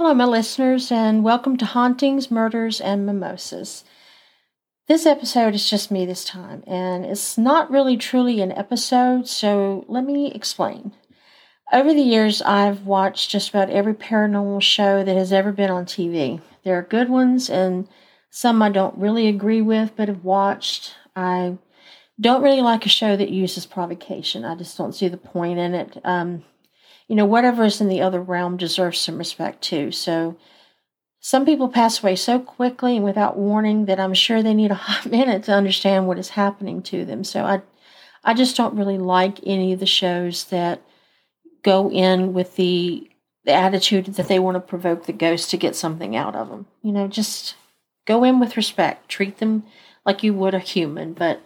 Hello, my listeners, and welcome to Hauntings, Murders, and Mimosas. This episode is just me this time, and it's not really truly an episode, so let me explain. Over the years, I've watched just about every paranormal show that has ever been on TV. There are good ones, and some I don't really agree with, but have watched. I don't really like a show that uses provocation. I just don't see the point in it. Um, you know, whatever is in the other realm deserves some respect too. So, some people pass away so quickly and without warning that I'm sure they need a hot minute to understand what is happening to them. So, I, I just don't really like any of the shows that go in with the the attitude that they want to provoke the ghost to get something out of them. You know, just go in with respect, treat them like you would a human. But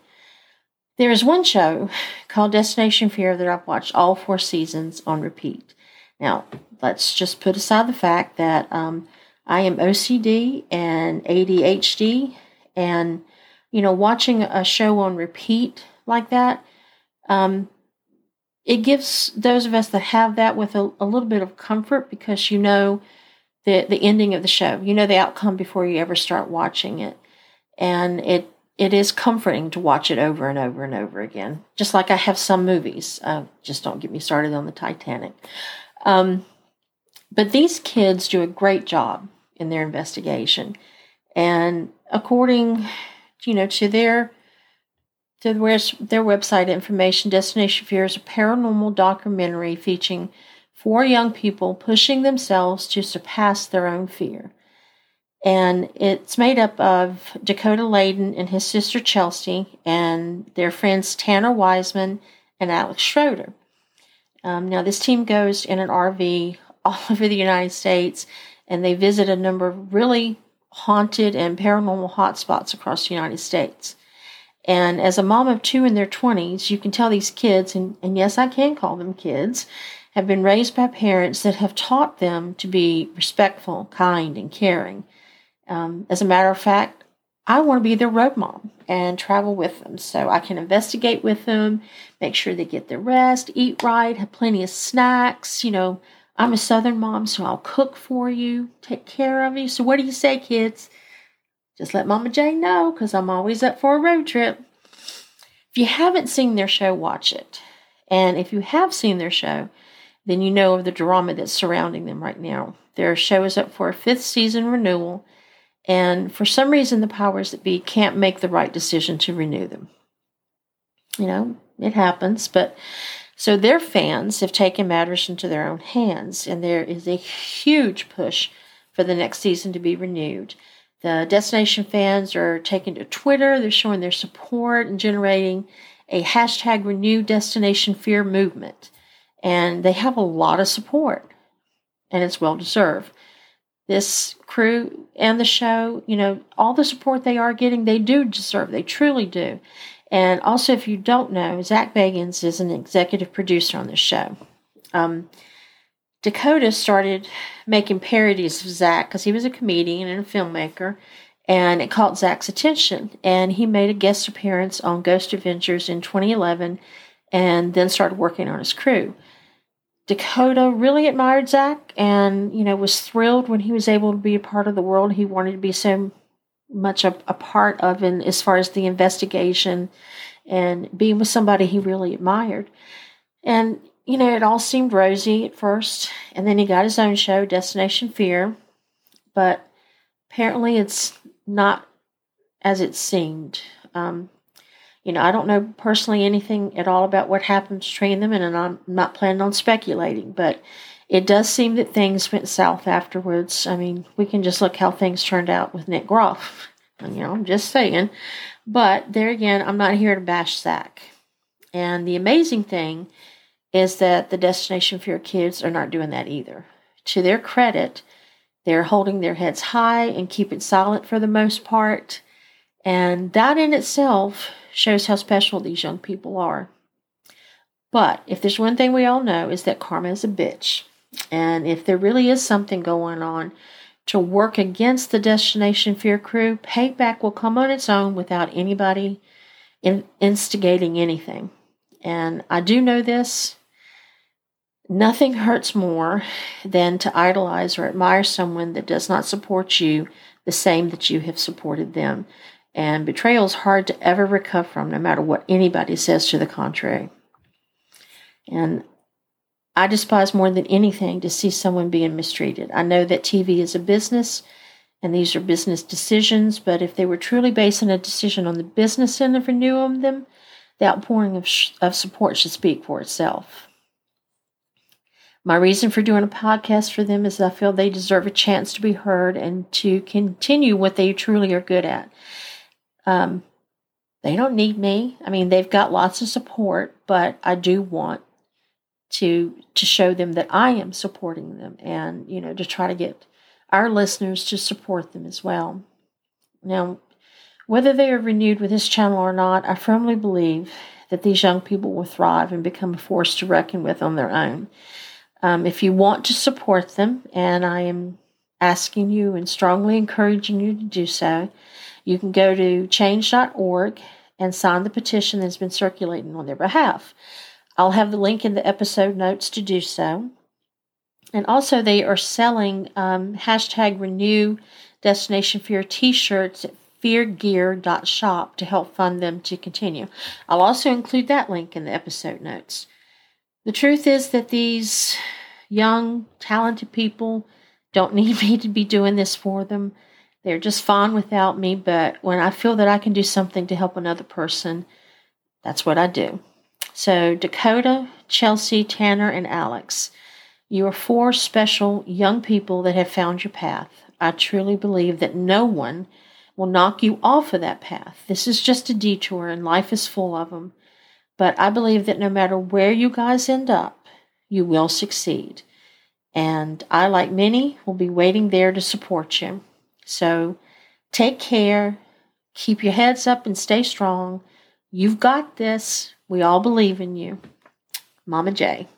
there is one show called Destination Fear that I've watched all four seasons on repeat. Now, let's just put aside the fact that um, I am OCD and ADHD, and you know, watching a show on repeat like that um, it gives those of us that have that with a, a little bit of comfort because you know the the ending of the show. You know the outcome before you ever start watching it. And it it is comforting to watch it over and over and over again. Just like I have some movies. Uh, just don't get me started on the Titanic. Um, but these kids do a great job in their investigation. And according, you know, to their to their website information, Destination Fear is a paranormal documentary featuring four young people pushing themselves to surpass their own fear. And it's made up of Dakota Laden and his sister Chelsea and their friends Tanner Wiseman and Alex Schroeder. Um, now, this team goes in an RV all over the United States and they visit a number of really haunted and paranormal hotspots across the United States. And as a mom of two in their 20s, you can tell these kids, and, and yes, I can call them kids, have been raised by parents that have taught them to be respectful, kind, and caring. Um, as a matter of fact, I want to be their road mom and travel with them so I can investigate with them, make sure they get their rest, eat right, have plenty of snacks. You know, I'm a Southern mom, so I'll cook for you, take care of you. So, what do you say, kids? Just let Mama Jane know because I'm always up for a road trip. If you haven't seen their show, watch it. And if you have seen their show, then you know of the drama that's surrounding them right now. Their show is up for a fifth season renewal, and for some reason, the powers that be can't make the right decision to renew them. You know, it happens, but so their fans have taken matters into their own hands, and there is a huge push for the next season to be renewed. The destination fans are taking to Twitter, they're showing their support and generating a hashtag renew destination fear movement. And they have a lot of support, and it's well deserved. This crew and the show, you know, all the support they are getting, they do deserve. They truly do. And also, if you don't know, Zak Bagans is an executive producer on the show. Um, Dakota started making parodies of Zak because he was a comedian and a filmmaker, and it caught Zak's attention. And he made a guest appearance on Ghost Adventures in 2011 and then started working on his crew. Dakota really admired Zak and, you know, was thrilled when he was able to be a part of the world he wanted to be so much a, a part of in as far as the investigation and being with somebody he really admired. And you know, it all seemed rosy at first, and then he got his own show, Destination Fear, but apparently it's not as it seemed. Um, you know, I don't know personally anything at all about what happened between them, and I'm not planning on speculating, but it does seem that things went south afterwards. I mean, we can just look how things turned out with Nick Groff. You know, I'm just saying. But there again, I'm not here to bash Zak. And the amazing thing is that the Destination Fear kids are not doing that either. To their credit, they're holding their heads high and keeping silent for the most part. And that in itself shows how special these young people are. But if there's one thing we all know is that karma is a bitch. And if there really is something going on to work against the Destination Fear crew, payback will come on its own without anybody in, instigating anything. And I do know this Nothing hurts more than to idolize or admire someone that does not support you the same that you have supported them. And betrayal is hard to ever recover from, no matter what anybody says to the contrary. And I despise more than anything to see someone being mistreated. I know that TV is a business and these are business decisions, but if they were truly basing a decision on the business end of renewing them, the outpouring of, sh- of support should speak for itself. My reason for doing a podcast for them is I feel they deserve a chance to be heard and to continue what they truly are good at. Um, they don't need me. I mean, they've got lots of support, but I do want to to show them that I am supporting them, and you know, to try to get our listeners to support them as well. Now, whether they are renewed with this channel or not, I firmly believe that these young people will thrive and become a force to reckon with on their own. Um, if you want to support them, and I am asking you and strongly encouraging you to do so, you can go to change.org and sign the petition that's been circulating on their behalf. I'll have the link in the episode notes to do so. And also, they are selling um, hashtag renew destination fear t shirts at feargear.shop to help fund them to continue. I'll also include that link in the episode notes. The truth is that these young, talented people don't need me to be doing this for them. They're just fine without me, but when I feel that I can do something to help another person, that's what I do. So, Dakota, Chelsea, Tanner, and Alex, you are four special young people that have found your path. I truly believe that no one will knock you off of that path. This is just a detour, and life is full of them. But I believe that no matter where you guys end up, you will succeed. And I, like many, will be waiting there to support you. So take care, keep your heads up, and stay strong. You've got this. We all believe in you. Mama J.